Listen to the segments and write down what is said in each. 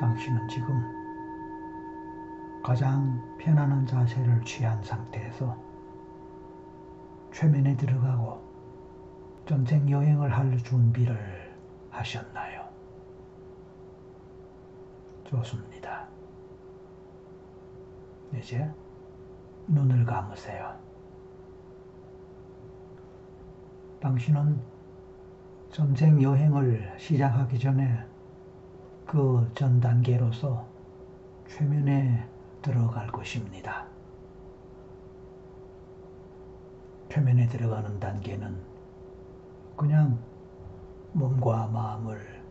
당신은 지금 가장 편안한 자세를 취한 상태에서 최면에 들어가고 전쟁 여행을 할 준비를 하셨나요? 좋습니다. 이제 눈을 감으세요. 당신은 전쟁 여행을 시작하기 전에 그 전 단계로서 최면에 들어갈 것입니다. 최면에 들어가는 단계는 그냥 몸과 마음을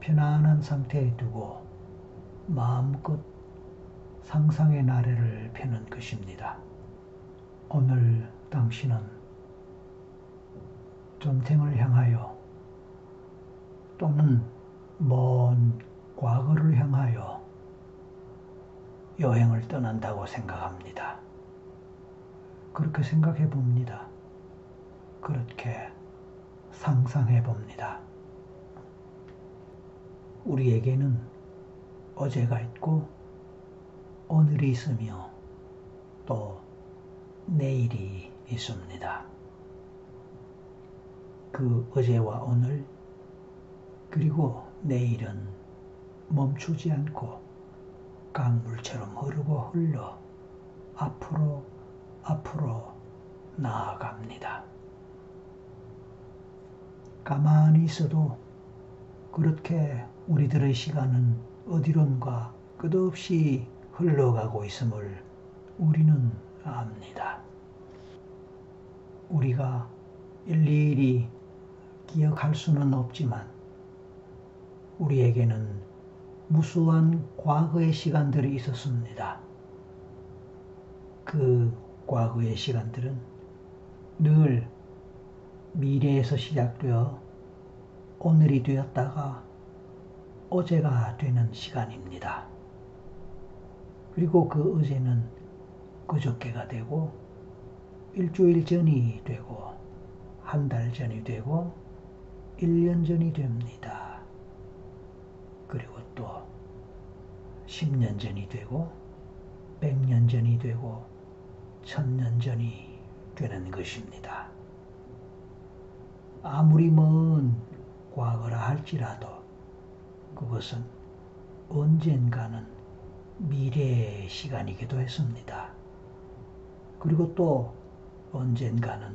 편안한 상태에 두고 마음껏 상상의 나래를 펴는 것입니다. 오늘 당신은 전쟁을 향하여 또는 먼 과거를 향하여 여행을 떠난다고 생각합니다. 그렇게 생각해 봅니다. 그렇게 상상해 봅니다. 우리에게는 어제가 있고 오늘이 있으며 또 내일이 있습니다. 그 어제와 오늘 그리고 내일은 멈추지 않고 강물처럼 흐르고 흘러 앞으로 앞으로 나아갑니다. 가만히 있어도 그렇게 우리들의 시간은 어디론가 끝없이 흘러가고 있음을 우리는 압니다. 우리가 일일이 기억할 수는 없지만 우리에게는 무수한 과거의 시간들이 있었습니다. 그 과거의 시간들은 늘 미래에서 시작되어 오늘이 되었다가 어제가 되는 시간입니다. 그리고 그 어제는 그저께가 되고 일주일 전이 되고 한 달 전이 되고 1년 전이 됩니다. 그리고 또 10년 전이 되고 100년 전이 되고 1000년 전이 되는 것입니다. 아무리 먼 과거라 할지라도 그것은 언젠가는 미래의 시간이기도 했습니다. 그리고 또 언젠가는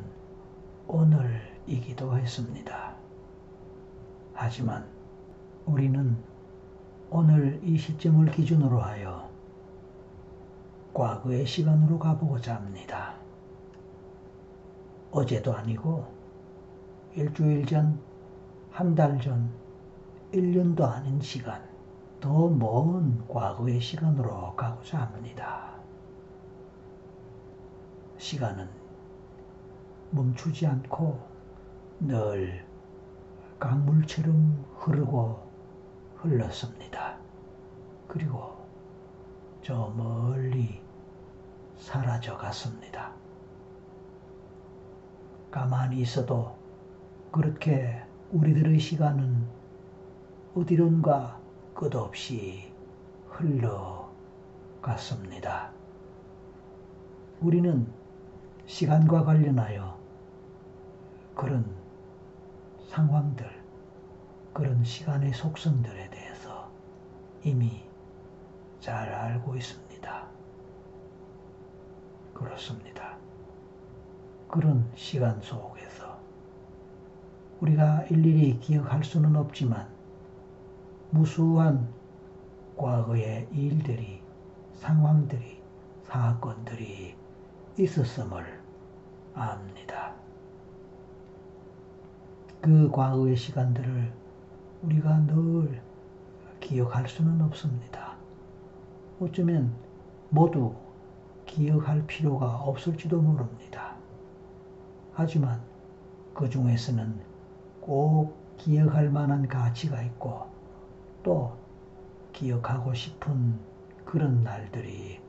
오늘이기도 했습니다. 하지만 우리는 오늘 이 시점을 기준으로 하여 과거의 시간으로 가보고자 합니다. 어제도 아니고 일주일 전, 한 달 전, 1년도 아닌 시간, 더 먼 과거의 시간으로 가고자 합니다. 시간은 멈추지 않고 늘 강물처럼 흐르고 흘렀습니다. 그리고 저 멀리 사라져 갔습니다. 가만히 있어도 그렇게 우리들의 시간은 어디론가 끝없이 흘러갔습니다. 우리는 시간과 관련하여 그런 상황들, 그런 시간의 속성들에 대해서 이미 잘 알고 있습니다. 그렇습니다. 그런 시간 속에서 우리가 일일이 기억할 수는 없지만 무수한 과거의 일들이, 상황들이, 사건들이 있었음을 압니다. 그 과거의 시간들을 우리가 늘 기억할 수는 없습니다. 어쩌면 모두 기억할 필요가 없을지도 모릅니다. 하지만 그 중에서는 꼭 기억할 만한 가치가 있고 또 기억하고 싶은 그런 날들이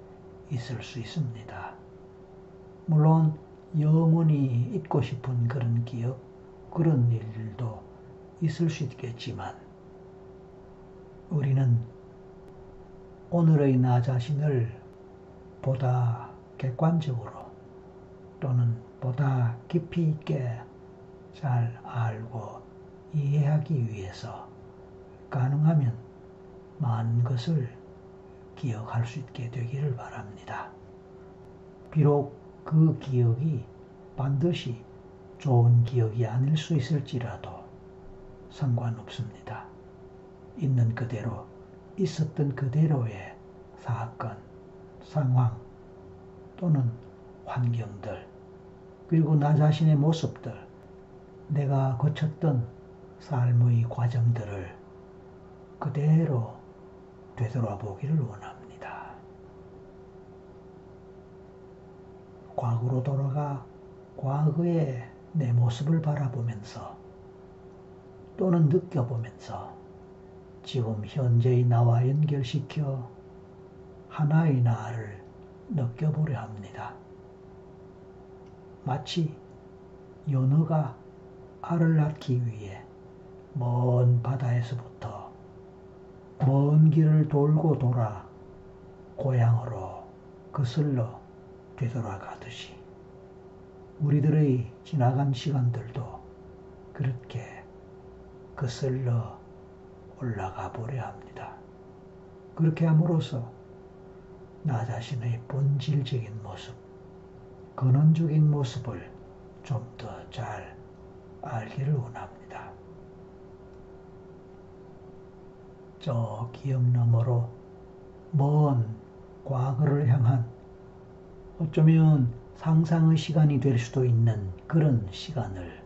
있을 수 있습니다. 물론 영원히 잊고 싶은 그런 기억, 그런 일도 있을 수 있겠지만 우리는 오늘의 나 자신을 보다 객관적으로 또는 보다 깊이 있게 잘 알고 이해하기 위해서 가능하면 많은 것을 기억할 수 있게 되기를 바랍니다. 비록 그 기억이 반드시 좋은 기억이 아닐 수 있을지라도 상관없습니다. 있는 그대로 있었던 그대로의 사건, 상황 또는 환경들 그리고 나 자신의 모습들 내가 거쳤던 삶의 과정들을 그대로 되돌아보기를 원합니다. 과거로 돌아가 과거의 내 모습을 바라보면서 또는 느껴보면서 지금 현재의 나와 연결시켜 하나의 나를 느껴보려 합니다. 마치 연어가 알을 낳기 위해 먼 바다에서부터 먼 길을 돌고 돌아 고향으로 거슬러 되돌아가듯이 우리들의 지나간 시간들도 그렇게 거슬러 올라가 보려 합니다. 그렇게 함으로써 나 자신의 본질적인 모습, 근원적인 모습을 좀 더 잘 알기를 원합니다. 저 기억 너머로 먼 과거를 향한 어쩌면 상상의 시간이 될 수도 있는 그런 시간을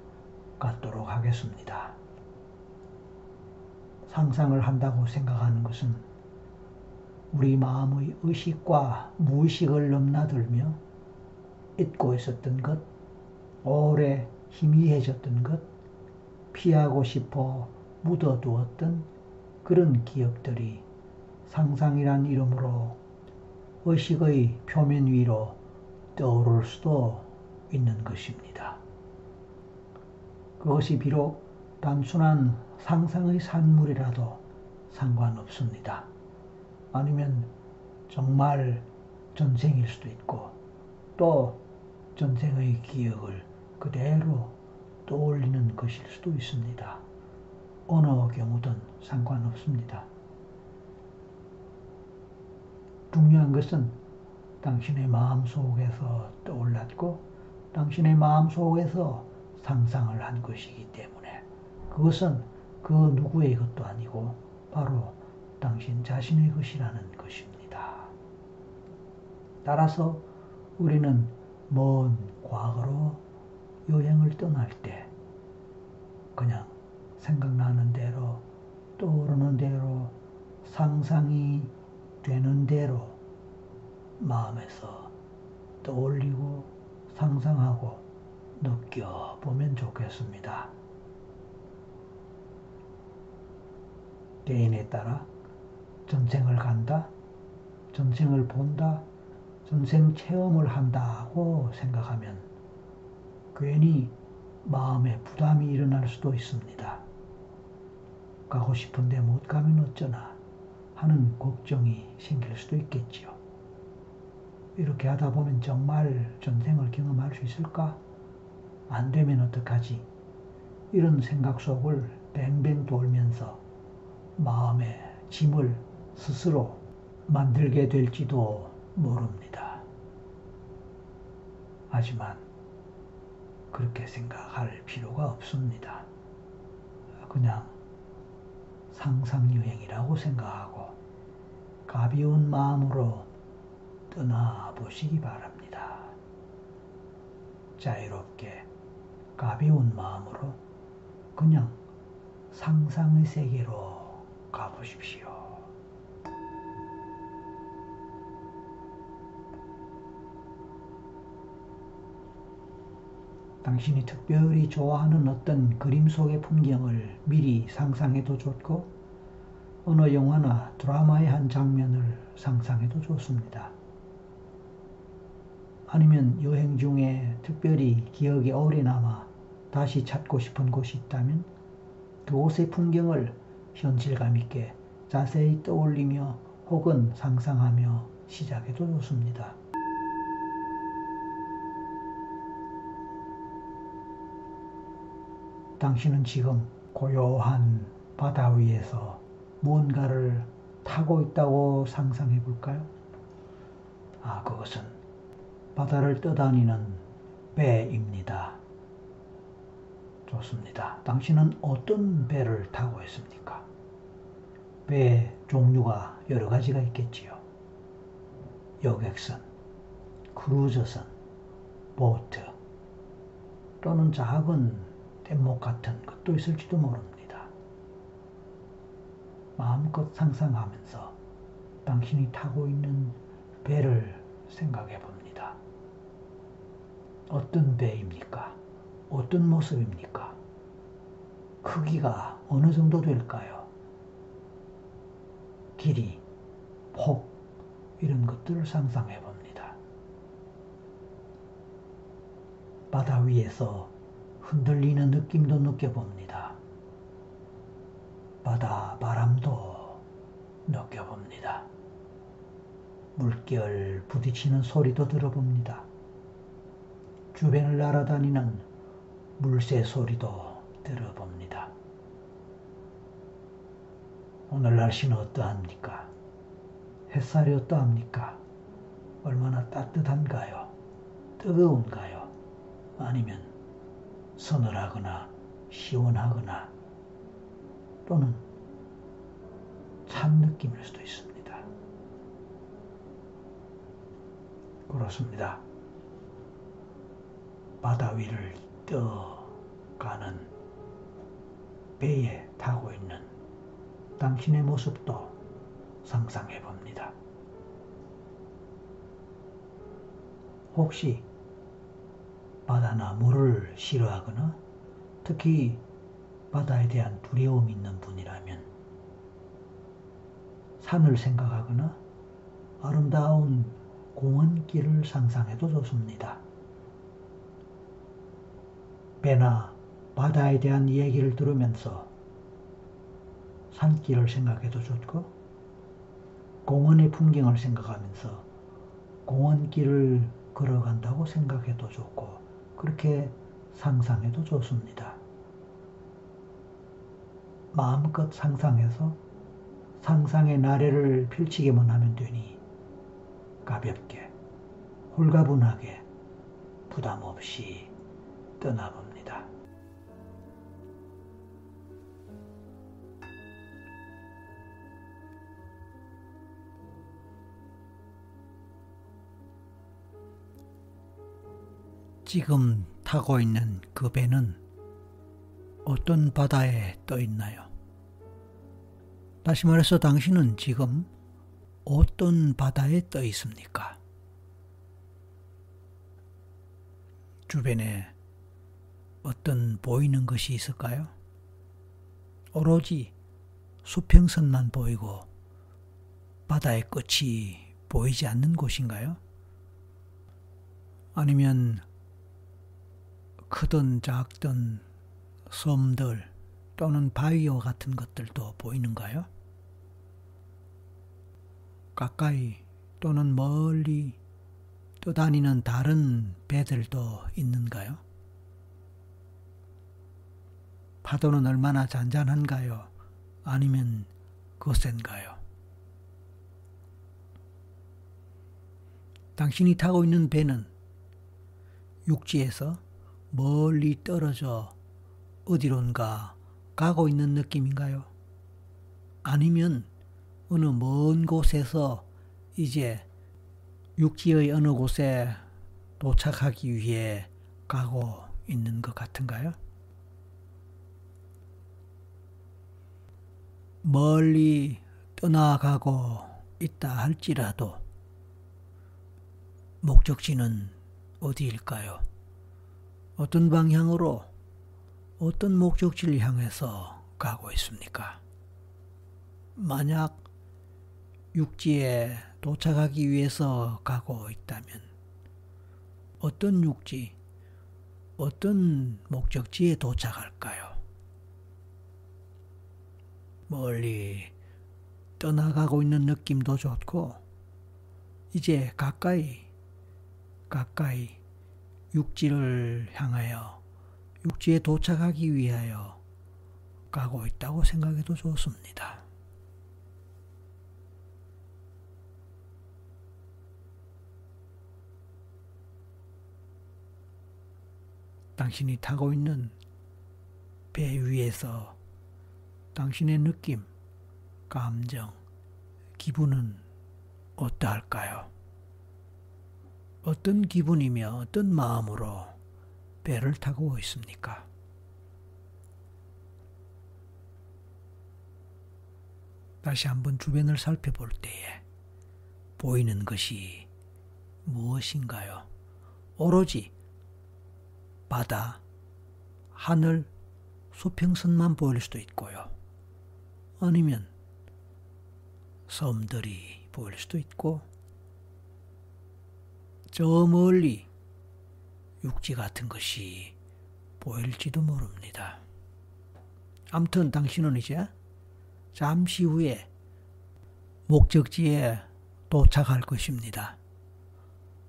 갖도록 하겠습니다. 상상을 한다고 생각하는 것은 우리 마음의 의식과 무의식을 넘나들며 잊고 있었던 것, 오래 희미해졌던 것, 피하고 싶어 묻어두었던 그런 기억들이 상상이란 이름으로 의식의 표면 위로 떠오를 수도 있는 것입니다. 그것이 비록 단순한 상상의 산물이라도 상관없습니다. 아니면 정말 전생일 수도 있고 또 전생의 기억을 그대로 떠올리는 것일 수도 있습니다. 어느 경우든 상관없습니다. 중요한 것은 당신의 마음 속에서 떠올랐고 당신의 마음 속에서 상상을 한 것이기 때문에 그것은 그 누구의 것도 아니고 바로 당신 자신의 것이라는 것입니다. 따라서 우리는 먼 과거로 여행을 떠날 때 그냥 생각나는 대로 떠오르는 대로 상상이 되는 대로 마음에서 떠올리고 상상하고 느껴보면 좋겠습니다. 개인에 따라 전생을 간다, 전생을 본다, 전생 체험을 한다고 생각하면 괜히 마음에 부담이 일어날 수도 있습니다. 가고 싶은데 못 가면 어쩌나 하는 걱정이 생길 수도 있겠지요. 이렇게 하다 보면 정말 전생을 경험할 수 있을까? 안 되면 어떡하지? 이런 생각 속을 뱅뱅 돌면서 마음의 짐을 스스로 만들게 될지도 모릅니다. 하지만 그렇게 생각할 필요가 없습니다. 그냥 상상유행이라고 생각하고 가벼운 마음으로 떠나보시기 바랍니다. 자유롭게 가벼운 마음으로 그냥 상상의 세계로 가보십시오. 당신이 특별히 좋아하는 어떤 그림 속의 풍경을 미리 상상해도 좋고 어느 영화나 드라마의 한 장면을 상상해도 좋습니다. 아니면 여행 중에 특별히 기억에 오래 남아 다시 찾고 싶은 곳이 있다면 그곳의 풍경을 현실감 있게 자세히 떠올리며 혹은 상상하며 시작해도 좋습니다. 당신은 지금 고요한 바다 위에서 무언가를 타고 있다고 상상해 볼까요? 아, 그것은 바다를 떠다니는 배입니다. 좋습니다. 당신은 어떤 배를 타고 있습니까? 배 종류가 여러 가지가 있겠지요. 여객선, 크루저선, 보트, 또는 작은 뗏목 같은 것도 있을지도 모릅니다. 마음껏 상상하면서 당신이 타고 있는 배를 생각해 봅니다. 어떤 배입니까? 어떤 모습입니까? 크기가 어느 정도 될까요? 길이, 폭, 이런 것들을 상상해 봅니다. 바다 위에서 흔들리는 느낌도 느껴봅니다. 바다 바람도 느껴봅니다. 물결 부딪히는 소리도 들어봅니다. 주변을 날아다니는 물새 소리도 들어봅니다. 오늘 날씨는 어떠합니까? 햇살이 어떠합니까? 얼마나 따뜻한가요? 뜨거운가요? 아니면 서늘하거나 시원하거나 또는 찬 느낌일 수도 있습니다. 그렇습니다. 바다 위를 떠가는 배에 타고 있는 당신의 모습도 상상해 봅니다. 혹시 바다나 물을 싫어하거나 특히 바다에 대한 두려움이 있는 분이라면 산을 생각하거나 아름다운 공원길을 상상해도 좋습니다. 배나 바다에 대한 얘기를 들으면서 산길을 생각해도 좋고 공원의 풍경을 생각하면서 공원길을 걸어간다고 생각해도 좋고 그렇게 상상해도 좋습니다. 마음껏 상상해서 상상의 나래를 펼치기만 하면 되니 가볍게, 홀가분하게, 부담 없이 떠나봅니다. 지금 타고 있는 그 배는 어떤 바다에 떠 있나요? 다시 말해서 당신은 지금 어떤 바다에 떠 있습니까? 주변에 어떤 보이는 것이 있을까요? 오로지 수평선만 보이고 바다의 끝이 보이지 않는 곳인가요? 아니면 크든 작든 섬들 또는 바위와 같은 것들도 보이는가요? 가까이 또는 멀리 떠다니는 다른 배들도 있는가요? 파도는 얼마나 잔잔한가요? 아니면 거센가요? 당신이 타고 있는 배는 육지에서 멀리 떨어져 어디론가 가고 있는 느낌인가요? 아니면 어느 먼 곳에서 이제 육지의 어느 곳에 도착하기 위해 가고 있는 것 같은가요? 멀리 떠나가고 있다 할지라도 목적지는 어디일까요? 어떤 방향으로 어떤 목적지를 향해서 가고 있습니까? 만약 육지에 도착하기 위해서 가고 있다면 어떤 육지, 어떤 목적지에 도착할까요? 멀리 떠나가고 있는 느낌도 좋고, 이제 가까이, 가까이 육지를 향하여 육지에 도착하기 위하여 가고 있다고 생각해도 좋습니다. 당신이 타고 있는 배 위에서 당신의 느낌, 감정, 기분은 어떠할까요? 어떤 기분이며 어떤 마음으로 배를 타고 있습니까? 다시 한번 주변을 살펴볼 때에 보이는 것이 무엇인가요? 오로지 바다, 하늘, 수평선만 보일 수도 있고요. 아니면 섬들이 보일 수도 있고, 저 멀리 육지 같은 것이 보일지도 모릅니다. 암튼 당신은 이제 잠시 후에 목적지에 도착할 것입니다.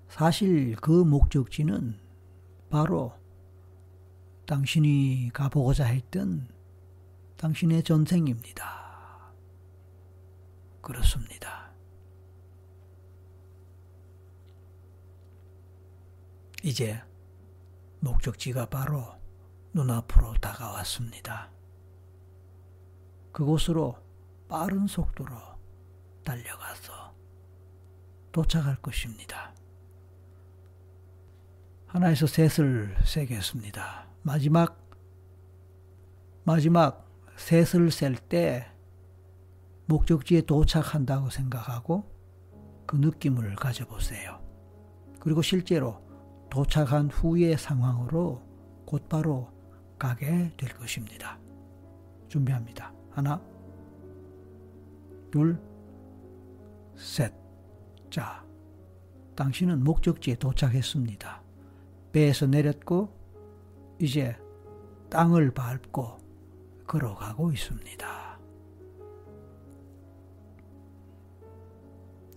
사실 그 목적지는 바로 당신이 가보고자 했던 당신의 전생입니다. 그렇습니다. 이제 목적지가 바로 눈앞으로 다가왔습니다. 그곳으로 빠른 속도로 달려가서 도착할 것입니다. 하나에서 셋을 세겠습니다. 마지막 마지막 셋을 셀 때 목적지에 도착한다고 생각하고 그 느낌을 가져보세요. 그리고 실제로 도착한 후의 상황으로 곧바로 가게 될 것입니다. 준비합니다. 하나, 둘, 셋. 자, 당신은 목적지에 도착했습니다. 배에서 내렸고 이제 땅을 밟고 걸어가고 있습니다.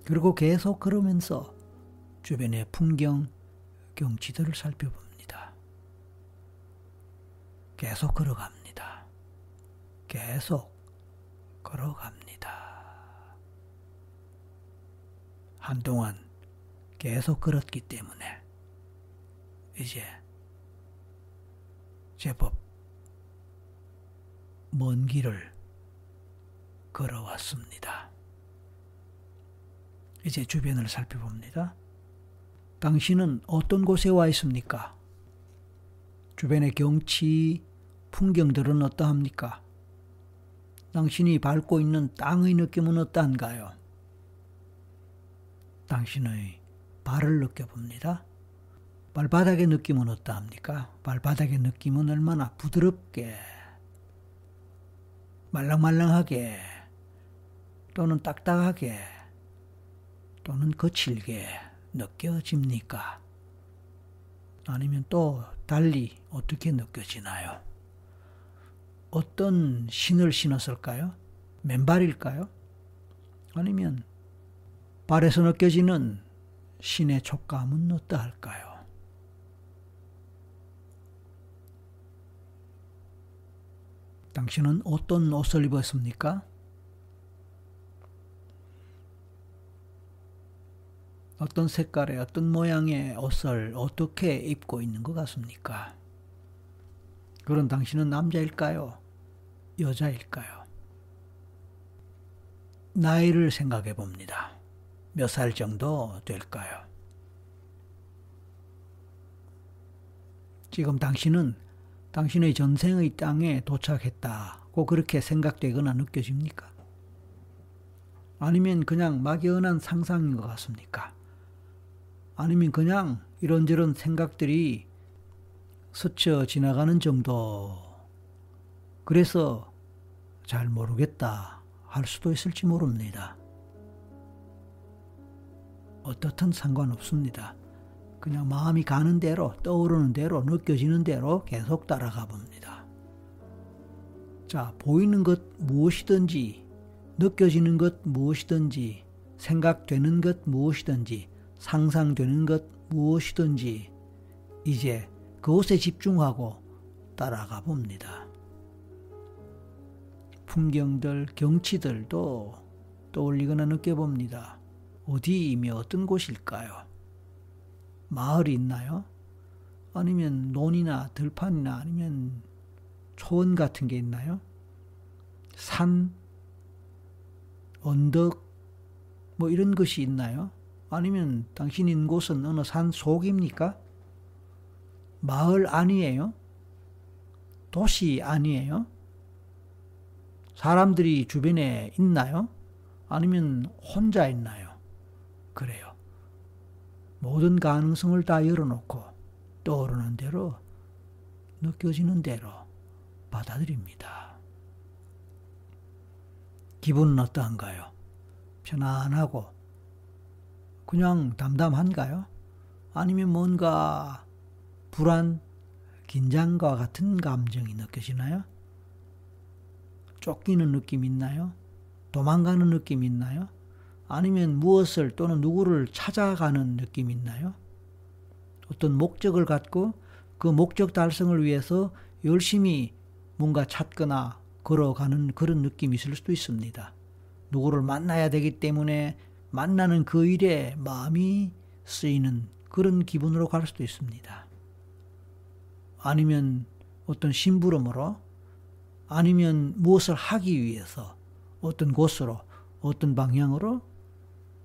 그리고 계속 걸으면서 주변의 풍경, 경치들을 살펴봅니다. 계속 걸어갑니다. 계속 걸어갑니다. 한동안 계속 걸었기 때문에 이제 제법 먼 길을 걸어왔습니다. 이제 주변을 살펴봅니다. 당신은 어떤 곳에 와 있습니까? 주변의 경치, 풍경들은 어떠합니까? 당신이 밟고 있는 땅의 느낌은 어떠한가요? 당신의 발을 느껴봅니다. 발바닥의 느낌은 어떠합니까? 발바닥의 느낌은 얼마나 부드럽게, 말랑말랑하게, 또는 딱딱하게, 또는 거칠게 느껴집니까? 아니면 또 달리 어떻게 느껴지나요? 어떤 신을 신었을까요? 맨발일까요? 아니면 발에서 느껴지는 신의 촉감은 어떠할까요? 당신은 어떤 옷을 입었습니까? 어떤 색깔의 어떤 모양의 옷을 어떻게 입고 있는 것 같습니까? 그런 당신은 남자일까요? 여자일까요? 나이를 생각해 봅니다. 몇 살 정도 될까요? 지금 당신은 당신의 전생의 땅에 도착했다고 그렇게 생각되거나 느껴집니까? 아니면 그냥 막연한 상상인 것 같습니까? 아니면 그냥 이런저런 생각들이 스쳐 지나가는 정도. 그래서 잘 모르겠다 할 수도 있을지 모릅니다. 어떻든 상관없습니다. 그냥 마음이 가는 대로, 떠오르는 대로, 느껴지는 대로 계속 따라가 봅니다. 자, 보이는 것 무엇이든지 느껴지는 것 무엇이든지 생각되는 것 무엇이든지 상상되는 것 무엇이든지 이제 그곳에 집중하고 따라가 봅니다. 풍경들, 경치들도 떠올리거나 느껴봅니다. 어디이며 어떤 곳일까요? 마을이 있나요? 아니면 논이나 들판이나 아니면 초원 같은 게 있나요? 산, 언덕, 뭐 이런 것이 있나요? 아니면 당신이 있는 곳은 어느 산 속입니까? 마을 아니에요? 도시 아니에요? 사람들이 주변에 있나요? 아니면 혼자 있나요? 그래요. 모든 가능성을 다 열어놓고 떠오르는 대로 느껴지는 대로 받아들입니다. 기분은 어떠한가요? 편안하고 그냥 담담한가요? 아니면 뭔가 불안, 긴장과 같은 감정이 느껴지나요? 쫓기는 느낌 있나요? 도망가는 느낌 있나요? 아니면 무엇을 또는 누구를 찾아가는 느낌 있나요? 어떤 목적을 갖고 그 목적 달성을 위해서 열심히 뭔가 찾거나 걸어가는 그런 느낌이 있을 수도 있습니다. 누구를 만나야 되기 때문에 만나는 그 일에 마음이 쓰이는 그런 기분으로 갈 수도 있습니다. 아니면 어떤 심부름으로 아니면 무엇을 하기 위해서 어떤 곳으로 어떤 방향으로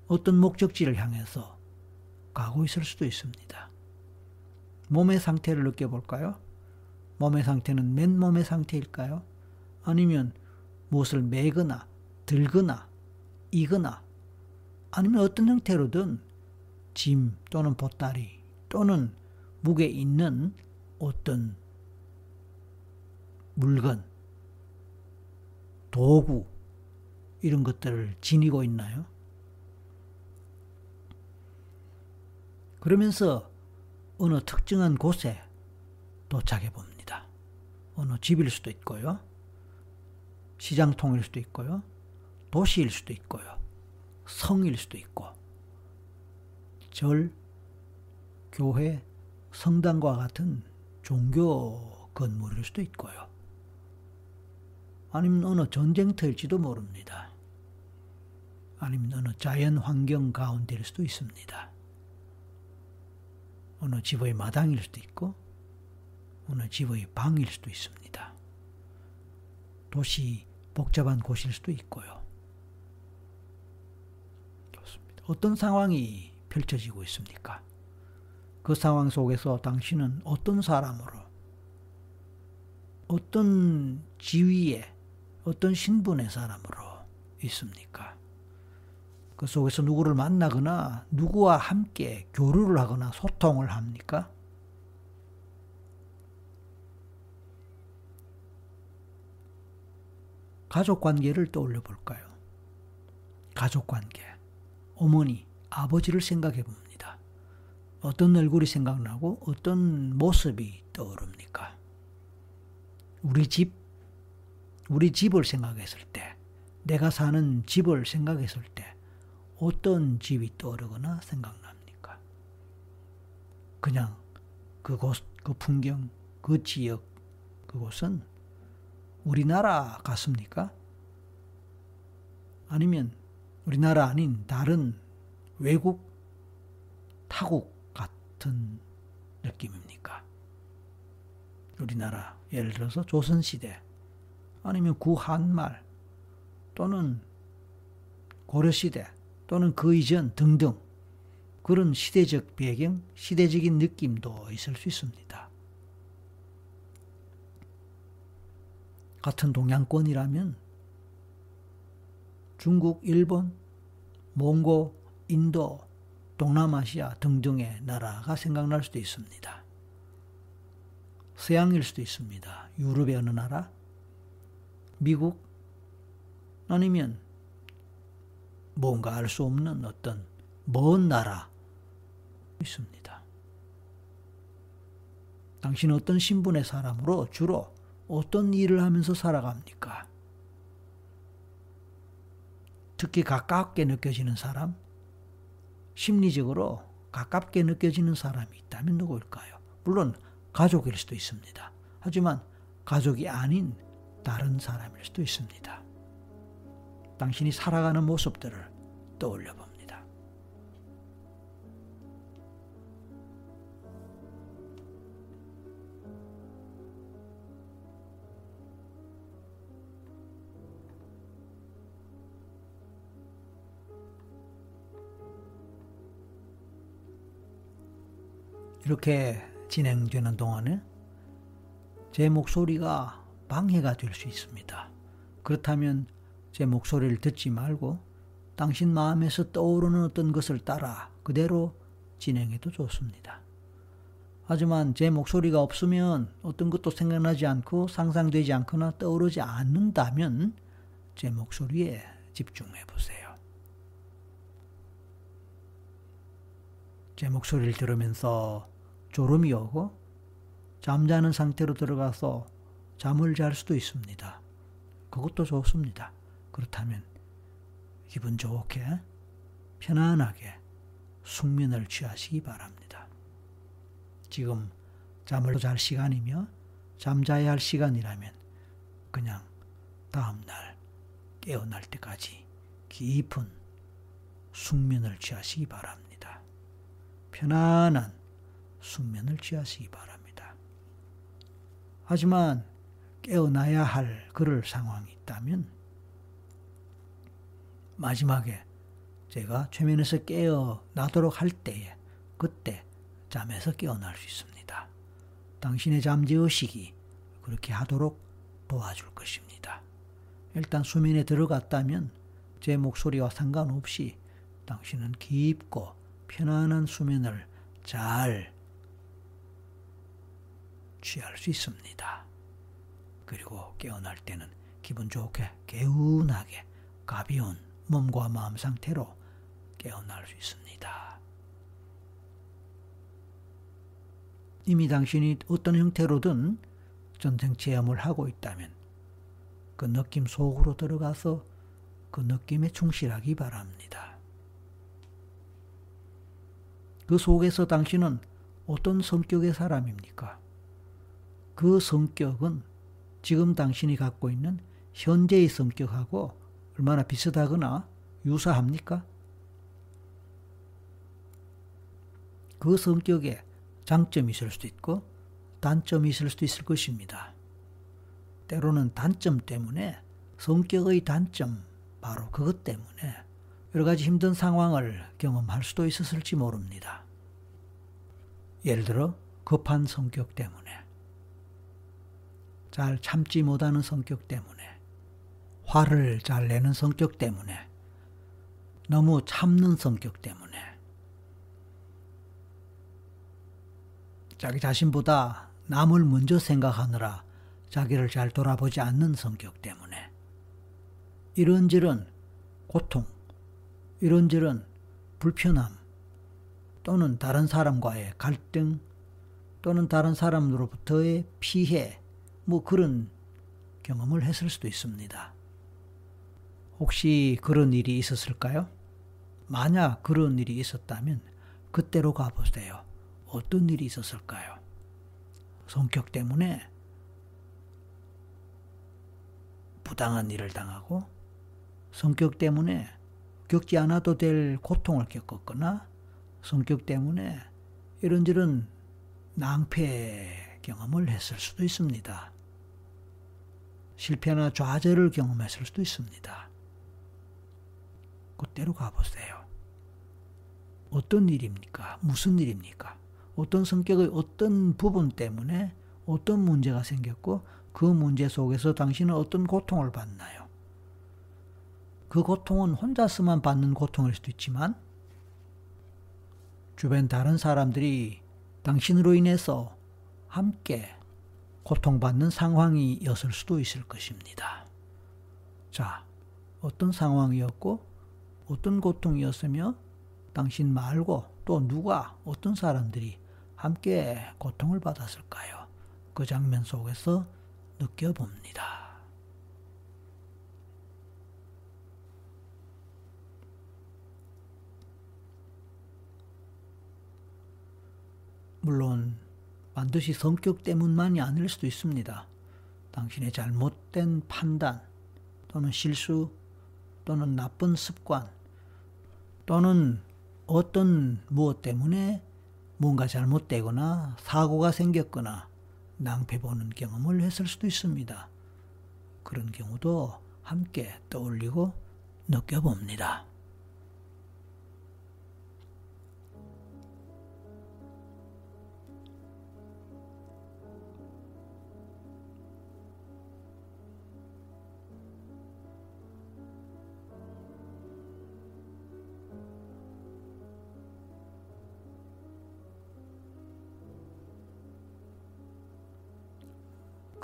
어떤 목적지를 향해서 가고 있을 수도 있습니다. 몸의 상태를 느껴볼까요? 몸의 상태는 맨몸의 상태일까요? 아니면 무엇을 매거나 들거나 이거나 아니면 어떤 형태로든 짐 또는 보따리 또는 무게 있는 어떤 물건, 도구 이런 것들을 지니고 있나요? 그러면서 어느 특정한 곳에 도착해 봅니다. 어느 집일 수도 있고요. 시장통일 수도 있고요. 도시일 수도 있고요. 성일 수도 있고, 절, 교회, 성당과 같은 종교 건물일 수도 있고요. 아니면 어느 전쟁터일지도 모릅니다. 아니면 어느 자연 환경 가운데일 수도 있습니다. 어느 집의 마당일 수도 있고, 어느 집의 방일 수도 있습니다. 도시 복잡한 곳일 수도 있고요. 좋습니다. 어떤 상황이 펼쳐지고 있습니까? 그 상황 속에서 당신은 어떤 사람으로, 어떤 지위에, 어떤 신분의 사람으로 있습니까? 그 속에서 누구를 만나거나 누구와 함께 교류를 하거나 소통을 합니까? 가족 관계를 떠올려 볼까요? 가족 관계. 어머니, 아버지를 생각해 봅니다. 어떤 얼굴이 생각나고 어떤 모습이 떠오릅니까? 우리 집, 우리 집을 생각했을 때, 내가 사는 집을 생각했을 때, 어떤 집이 떠오르거나 생각납니까? 그냥 그곳, 그 풍경, 그 지역, 그곳은 우리나라 같습니까? 아니면 우리나라 아닌 다른 외국, 타국 같은 느낌입니까? 우리나라, 예를 들어서 조선시대, 아니면 구한말, 또는 고려시대, 또는 그 이전 등등 그런 시대적 배경, 시대적인 느낌도 있을 수 있습니다. 같은 동양권이라면 중국, 일본, 몽고, 인도, 동남아시아 등등의 나라가 생각날 수도 있습니다. 서양일 수도 있습니다. 유럽의 어느 나라, 미국, 아니면 뭔가 알 수 없는 어떤 먼 나라 있습니다. 당신은 어떤 신분의 사람으로 주로 어떤 일을 하면서 살아갑니까? 특히 가깝게 느껴지는 사람, 심리적으로 가깝게 느껴지는 사람이 있다면 누구일까요? 물론 가족일 수도 있습니다. 하지만 가족이 아닌 다른 사람일 수도 있습니다. 당신이 살아가는 모습들을 떠올려 봅니다. 이렇게 진행되는 동안에 제 목소리가 방해가 될 수 있습니다. 그렇다면 제 목소리를 듣지 말고 당신 마음에서 떠오르는 어떤 것을 따라 그대로 진행해도 좋습니다. 하지만 제 목소리가 없으면 어떤 것도 생각나지 않고 상상되지 않거나 떠오르지 않는다면 제 목소리에 집중해 보세요. 제 목소리를 들으면서 졸음이 오고 잠자는 상태로 들어가서 잠을 잘 수도 있습니다. 그것도 좋습니다. 그렇다면 기분 좋게 편안하게 숙면을 취하시기 바랍니다. 지금 잠을 잘 시간이며 잠자야 할 시간이라면 그냥 다음날 깨어날 때까지 깊은 숙면을 취하시기 바랍니다. 편안한 숙면을 취하시기 바랍니다. 하지만 깨어나야 할 그럴 상황이 있다면 마지막에 제가 최면에서 깨어나도록 할 때에 그때 잠에서 깨어날 수 있습니다. 당신의 잠재의식이 그렇게 하도록 도와줄 것입니다. 일단 수면에 들어갔다면 제 목소리와 상관없이 당신은 깊고 편안한 수면을 잘 취할 수 있습니다. 그리고 깨어날 때는 기분 좋게 개운하게 가벼운 몸과 마음 상태로 깨어날 수 있습니다. 이미 당신이 어떤 형태로든 전생 체험을 하고 있다면 그 느낌 속으로 들어가서 그 느낌에 충실하기 바랍니다. 그 속에서 당신은 어떤 성격의 사람입니까? 그 성격은 지금 당신이 갖고 있는 현재의 성격하고 얼마나 비슷하거나 유사합니까? 그 성격에 장점이 있을 수도 있고 단점이 있을 수도 있을 것입니다. 때로는 단점 때문에 성격의 단점, 바로 그것 때문에 여러 가지 힘든 상황을 경험할 수도 있었을지 모릅니다. 예를 들어 급한 성격 때문에 잘 참지 못하는 성격 때문에, 화를 잘 내는 성격 때문에, 너무 참는 성격 때문에, 자기 자신보다 남을 먼저 생각하느라 자기를 잘 돌아보지 않는 성격 때문에, 이런저런 고통, 이런저런 불편함, 또는 다른 사람과의 갈등, 또는 다른 사람으로부터의 피해, 뭐 그런 경험을 했을 수도 있습니다. 혹시 그런 일이 있었을까요? 만약 그런 일이 있었다면 그때로 가보세요. 어떤 일이 있었을까요? 성격 때문에 부당한 일을 당하고 성격 때문에 겪지 않아도 될 고통을 겪었거나 성격 때문에 이런저런 낭패 경험을 했을 수도 있습니다. 실패나 좌절을 경험했을 수도 있습니다. 그때로 가보세요. 어떤 일입니까? 무슨 일입니까? 어떤 성격의 어떤 부분 때문에 어떤 문제가 생겼고 그 문제 속에서 당신은 어떤 고통을 받나요? 그 고통은 혼자서만 받는 고통일 수도 있지만 주변 다른 사람들이 당신으로 인해서 함께 고통받는 상황이었을 수도 있을 것입니다. 자, 어떤 상황이었고 어떤 고통이었으며 당신 말고 또 누가 어떤 사람들이 함께 고통을 받았을까요? 그 장면 속에서 느껴봅니다. 물론 반드시 성격 때문만이 아닐 수도 있습니다. 당신의 잘못된 판단 또는 실수 또는 나쁜 습관 또는 어떤 무엇 때문에 뭔가 잘못되거나 사고가 생겼거나 낭패 보는 경험을 했을 수도 있습니다. 그런 경우도 함께 떠올리고 느껴봅니다.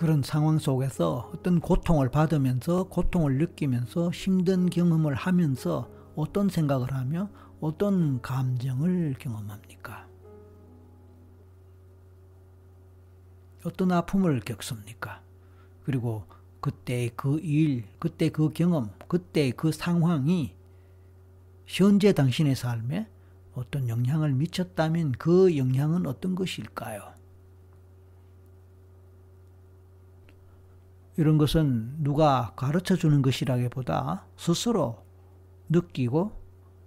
그런 상황 속에서 어떤 고통을 받으면서 고통을 느끼면서 힘든 경험을 하면서 어떤 생각을 하며 어떤 감정을 경험합니까? 어떤 아픔을 겪습니까? 그리고 그때 그 일, 그때 그 경험, 그때 그 상황이 현재 당신의 삶에 어떤 영향을 미쳤다면 그 영향은 어떤 것일까요? 이런 것은 누가 가르쳐 주는 것이라기보다 스스로 느끼고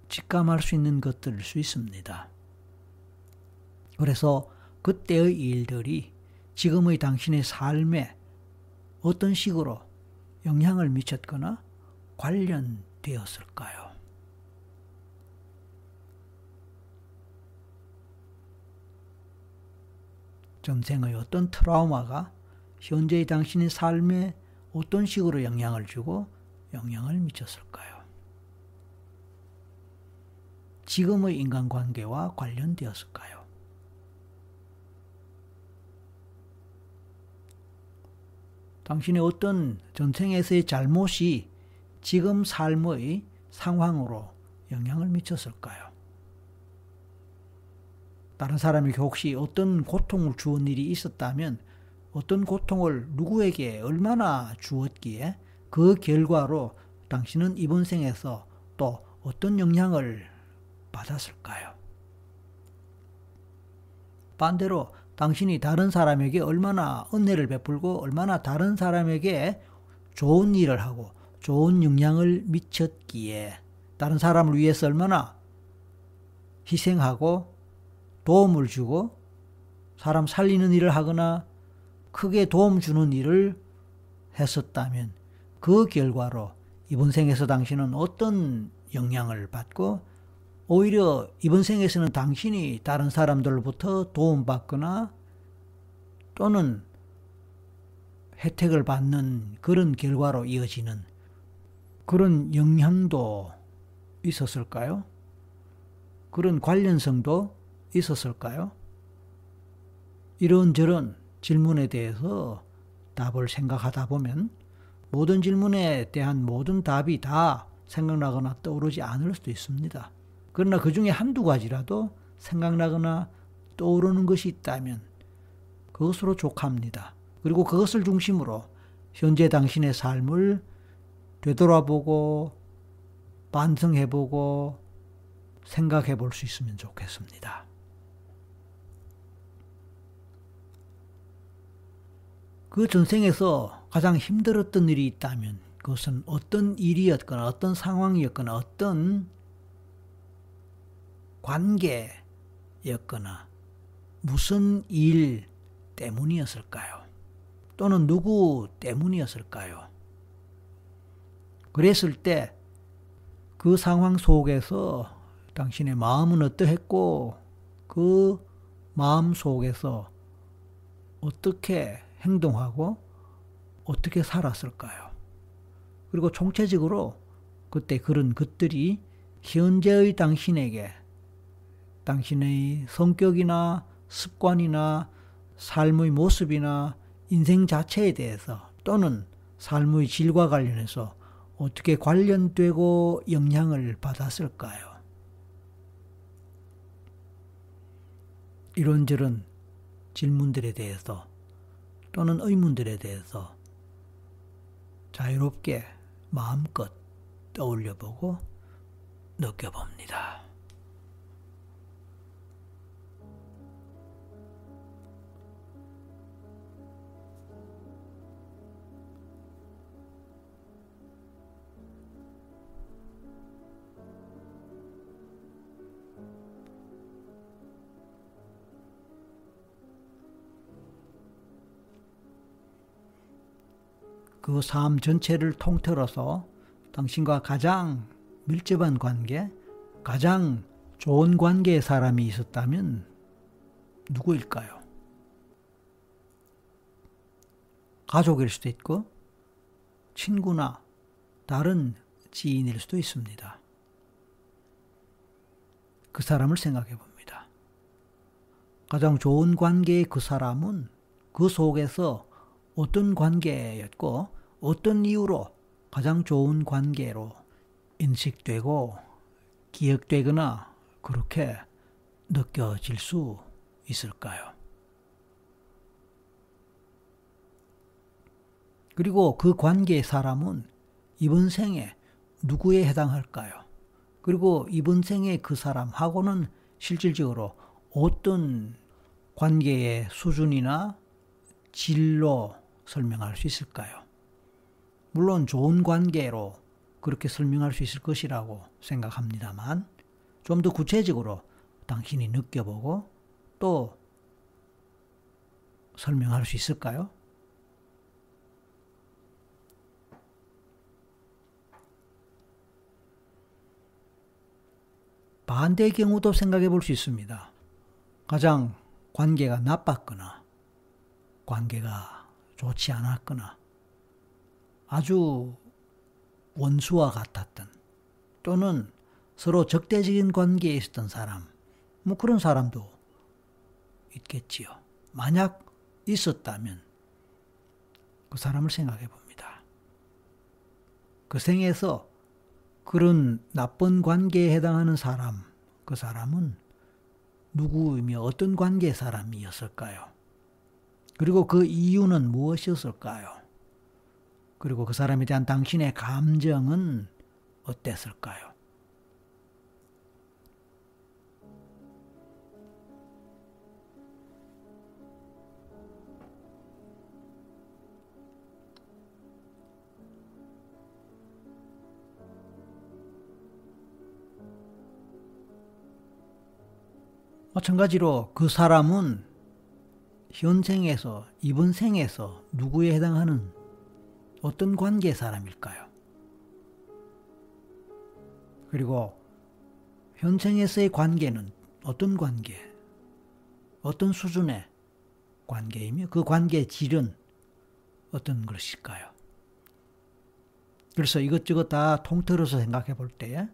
직감할 수 있는 것들일 수 있습니다. 그래서 그때의 일들이 지금의 당신의 삶에 어떤 식으로 영향을 미쳤거나 관련되었을까요? 전생의 어떤 트라우마가 현재의 당신의 삶에 어떤 식으로 영향을 주고 영향을 미쳤을까요? 지금의 인간관계와 관련되었을까요? 당신의 어떤 전생에서의 잘못이 지금 삶의 상황으로 영향을 미쳤을까요? 다른 사람에게 혹시 어떤 고통을 주은 일이 있었다면 어떤 고통을 누구에게 얼마나 주었기에 그 결과로 당신은 이번 생에서 또 어떤 영향을 받았을까요? 반대로 당신이 다른 사람에게 얼마나 은혜를 베풀고 얼마나 다른 사람에게 좋은 일을 하고 좋은 영향을 미쳤기에 다른 사람을 위해서 얼마나 희생하고 도움을 주고 사람 살리는 일을 하거나 크게 도움 주는 일을 했었다면 그 결과로 이번 생에서 당신은 어떤 영향을 받고 오히려 이번 생에서는 당신이 다른 사람들로부터 도움받거나 또는 혜택을 받는 그런 결과로 이어지는 그런 영향도 있었을까요? 그런 관련성도 있었을까요? 이런저런 질문에 대해서 답을 생각하다 보면 모든 질문에 대한 모든 답이 다 생각나거나 떠오르지 않을 수도 있습니다. 그러나 그 중에 한두 가지라도 생각나거나 떠오르는 것이 있다면 그것으로 족합니다. 그리고 그것을 중심으로 현재 당신의 삶을 되돌아보고 반성해보고 생각해 볼 수 있으면 좋겠습니다. 그 전생에서 가장 힘들었던 일이 있다면 그것은 어떤 일이었거나 어떤 상황이었거나 어떤 관계였거나 무슨 일 때문이었을까요? 또는 누구 때문이었을까요? 그랬을 때 그 상황 속에서 당신의 마음은 어떠했고 그 마음 속에서 어떻게 행동하고 어떻게 살았을까요? 그리고 총체적으로 그때 그런 것들이 현재의 당신에게 당신의 성격이나 습관이나 삶의 모습이나 인생 자체에 대해서 또는 삶의 질과 관련해서 어떻게 관련되고 영향을 받았을까요? 이런저런 질문들에 대해서 또는 의문들에 대해서 자유롭게 마음껏 떠올려 보고 느껴봅니다. 그 삶 전체를 통틀어서 당신과 가장 밀접한 관계, 가장 좋은 관계의 사람이 있었다면 누구일까요? 가족일 수도 있고, 친구나 다른 지인일 수도 있습니다. 그 사람을 생각해 봅니다. 가장 좋은 관계의 그 사람은 그 속에서 어떤 관계였고 어떤 이유로 가장 좋은 관계로 인식되고 기억되거나 그렇게 느껴질 수 있을까요? 그리고 그 관계의 사람은 이번 생에 누구에 해당할까요? 그리고 이번 생에 그 사람하고는 실질적으로 어떤 관계의 수준이나 질로 설명할 수 있을까요? 물론 좋은 관계로 그렇게 설명할 수 있을 것이라고 생각합니다만 좀 더 구체적으로 당신이 느껴보고 또 설명할 수 있을까요? 반대의 경우도 생각해 볼 수 있습니다. 가장 관계가 나빴거나 관계가 좋지 않았거나 아주 원수와 같았던 또는 서로 적대적인 관계에 있었던 사람 뭐 그런 사람도 있겠지요. 만약 있었다면 그 사람을 생각해 봅니다. 그 생에서 그런 나쁜 관계에 해당하는 사람, 그 사람은 누구이며 어떤 관계의 사람이었을까요? 그리고 그 이유는 무엇이었을까요? 그리고 그 사람에 대한 당신의 감정은 어땠을까요? 마찬가지로 그 사람은 현생에서, 이번 생에서 누구에 해당하는 어떤 관계의 사람일까요? 그리고 현생에서의 관계는 어떤 관계, 어떤 수준의 관계이며 그 관계의 질은 어떤 것일까요? 그래서 이것저것 다 통틀어서 생각해 볼때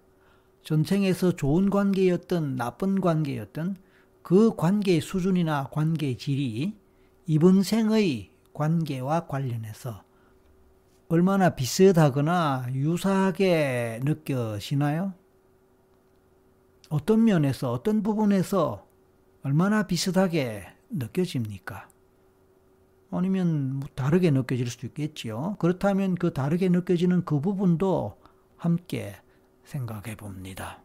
전생에서 좋은 관계였던 나쁜 관계였던 그 관계의 수준이나 관계의 질이 이번 생의 관계와 관련해서 얼마나 비슷하거나 유사하게 느껴지나요? 어떤 면에서, 어떤 부분에서 얼마나 비슷하게 느껴집니까? 아니면 뭐 다르게 느껴질 수도 있겠지요. 그렇다면 그 다르게 느껴지는 그 부분도 함께 생각해 봅니다.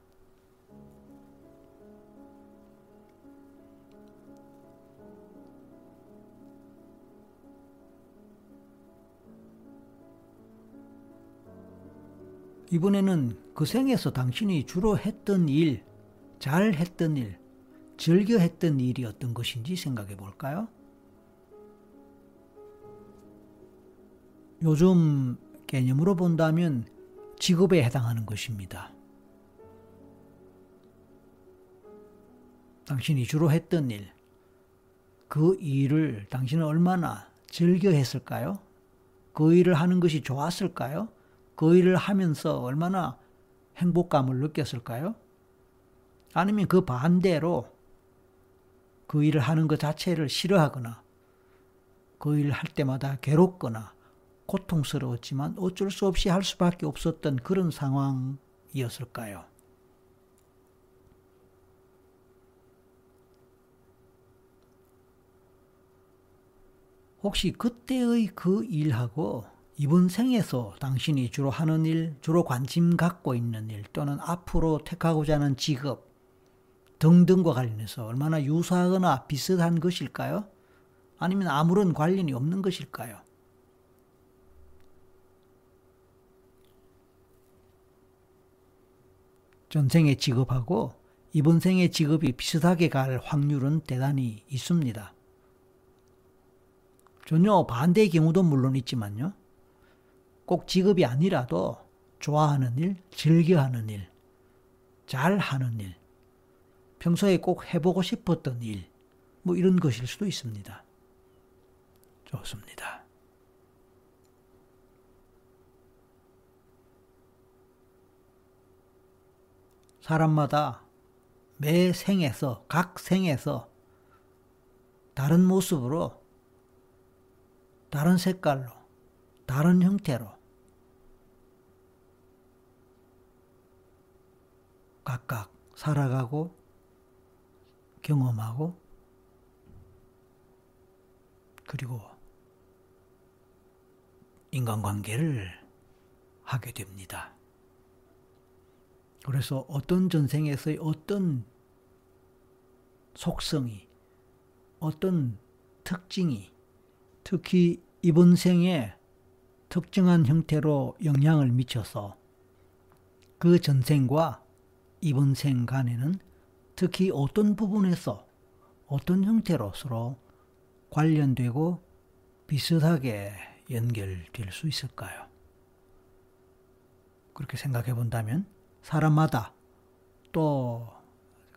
이번에는 그 생에서 당신이 주로 했던 일, 잘 했던 일, 즐겨 했던 일이 어떤 것인지 생각해 볼까요? 요즘 개념으로 본다면 직업에 해당하는 것입니다. 당신이 주로 했던 일, 그 일을 당신은 얼마나 즐겨 했을까요? 그 일을 하는 것이 좋았을까요? 그 일을 하면서 얼마나 행복감을 느꼈을까요? 아니면 그 반대로 그 일을 하는 것 자체를 싫어하거나 그 일을 할 때마다 괴롭거나 고통스러웠지만 어쩔 수 없이 할 수밖에 없었던 그런 상황이었을까요? 혹시 그때의 그 일하고 이번 생에서 당신이 주로 하는 일, 주로 관심 갖고 있는 일 또는 앞으로 택하고자 하는 직업 등등과 관련해서 얼마나 유사하거나 비슷한 것일까요? 아니면 아무런 관련이 없는 것일까요? 전생의 직업하고 이번 생의 직업이 비슷하게 갈 확률은 대단히 있습니다. 전혀 반대의 경우도 물론 있지만요. 꼭 직업이 아니라도 좋아하는 일, 즐겨하는 일, 잘하는 일, 평소에 꼭 해보고 싶었던 일, 뭐 이런 것일 수도 있습니다. 좋습니다. 사람마다 매 생에서, 각 생에서 다른 모습으로, 다른 색깔로, 다른 형태로 각각 살아가고 경험하고 그리고 인간관계를 하게 됩니다. 그래서 어떤 전생에서의 어떤 속성이, 어떤 특징이 특히 이번 생에 특정한 형태로 영향을 미쳐서 그 전생과 이번 생 간에는 특히 어떤 부분에서 어떤 형태로 서로 관련되고 비슷하게 연결될 수 있을까요? 그렇게 생각해 본다면 사람마다 또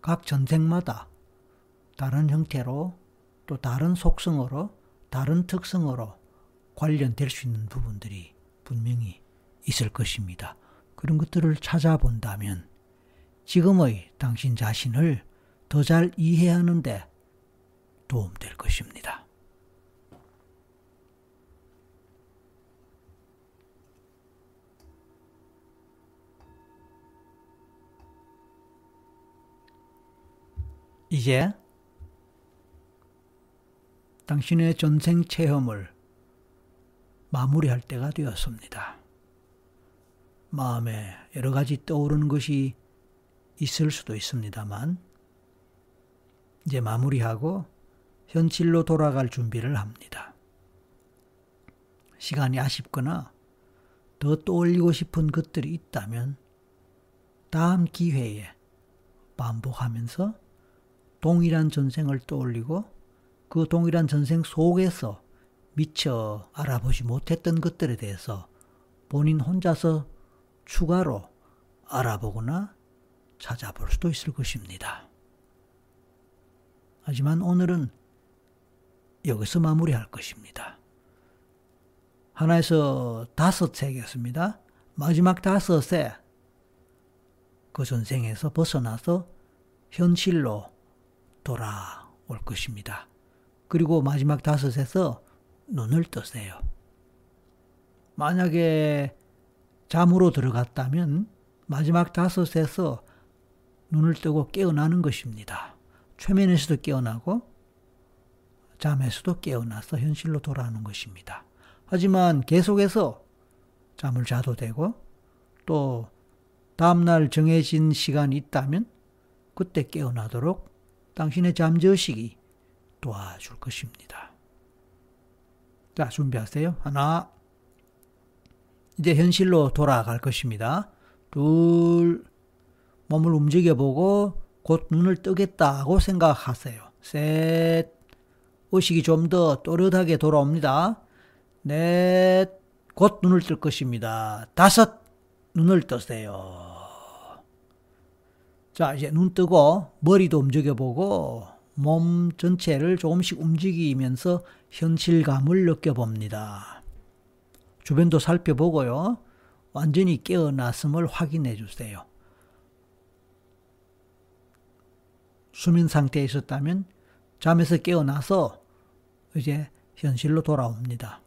각 전생마다 다른 형태로 또 다른 속성으로 다른 특성으로 관련될 수 있는 부분들이 분명히 있을 것입니다. 그런 것들을 찾아본다면 지금의 당신 자신을 더 잘 이해하는데 도움될 것입니다. 이제 당신의 전생 체험을 마무리할 때가 되었습니다. 마음에 여러 가지 떠오르는 것이 있을 수도 있습니다만, 이제 마무리하고 현실로 돌아갈 준비를 합니다. 시간이 아쉽거나 더 떠올리고 싶은 것들이 있다면 다음 기회에 반복하면서 동일한 전생을 떠올리고 그 동일한 전생 속에서 미처 알아보지 못했던 것들에 대해서 본인 혼자서 추가로 알아보거나 찾아볼 수도 있을 것입니다. 하지만 오늘은 여기서 마무리할 것입니다. 하나에서 다섯 세겠습니다. 마지막 다섯에 그 전생에서 벗어나서 현실로 돌아올 것입니다. 그리고 마지막 다섯에서 눈을 뜨세요. 만약에 잠으로 들어갔다면 마지막 다섯에서 눈을 뜨고 깨어나는 것입니다. 최면에서도 깨어나고 잠에서도 깨어나서 현실로 돌아오는 것입니다. 하지만 계속해서 잠을 자도 되고 또 다음날 정해진 시간이 있다면 그때 깨어나도록 당신의 잠재의식이 도와줄 것입니다. 자, 준비하세요. 하나. 이제 현실로 돌아갈 것입니다. 둘. 몸을 움직여보고 곧 눈을 뜨겠다고 생각하세요. 셋. 의식이 좀 더 또렷하게 돌아옵니다. 넷. 곧 눈을 뜰 것입니다. 다섯. 눈을 뜨세요. 자, 이제 눈 뜨고 머리도 움직여보고 몸 전체를 조금씩 움직이면서 현실감을 느껴봅니다. 주변도 살펴보고요. 완전히 깨어났음을 확인해 주세요. 수면 상태에 있었다면 잠에서 깨어나서 이제 현실로 돌아옵니다.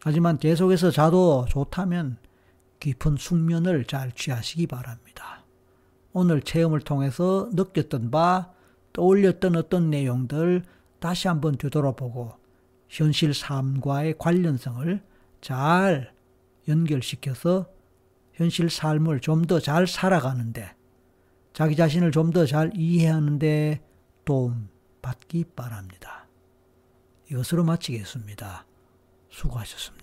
하지만 계속해서 자도 좋다면 깊은 숙면을 잘 취하시기 바랍니다. 오늘 체험을 통해서 느꼈던 바, 떠올렸던 어떤 내용들 다시 한번 되돌아보고 현실 삶과의 관련성을 잘 연결시켜서 현실 삶을 좀 더 잘 살아가는데 자기 자신을 좀 더 잘 이해하는데 도움 받기 바랍니다. 이것으로 마치겠습니다. 수고하셨습니다.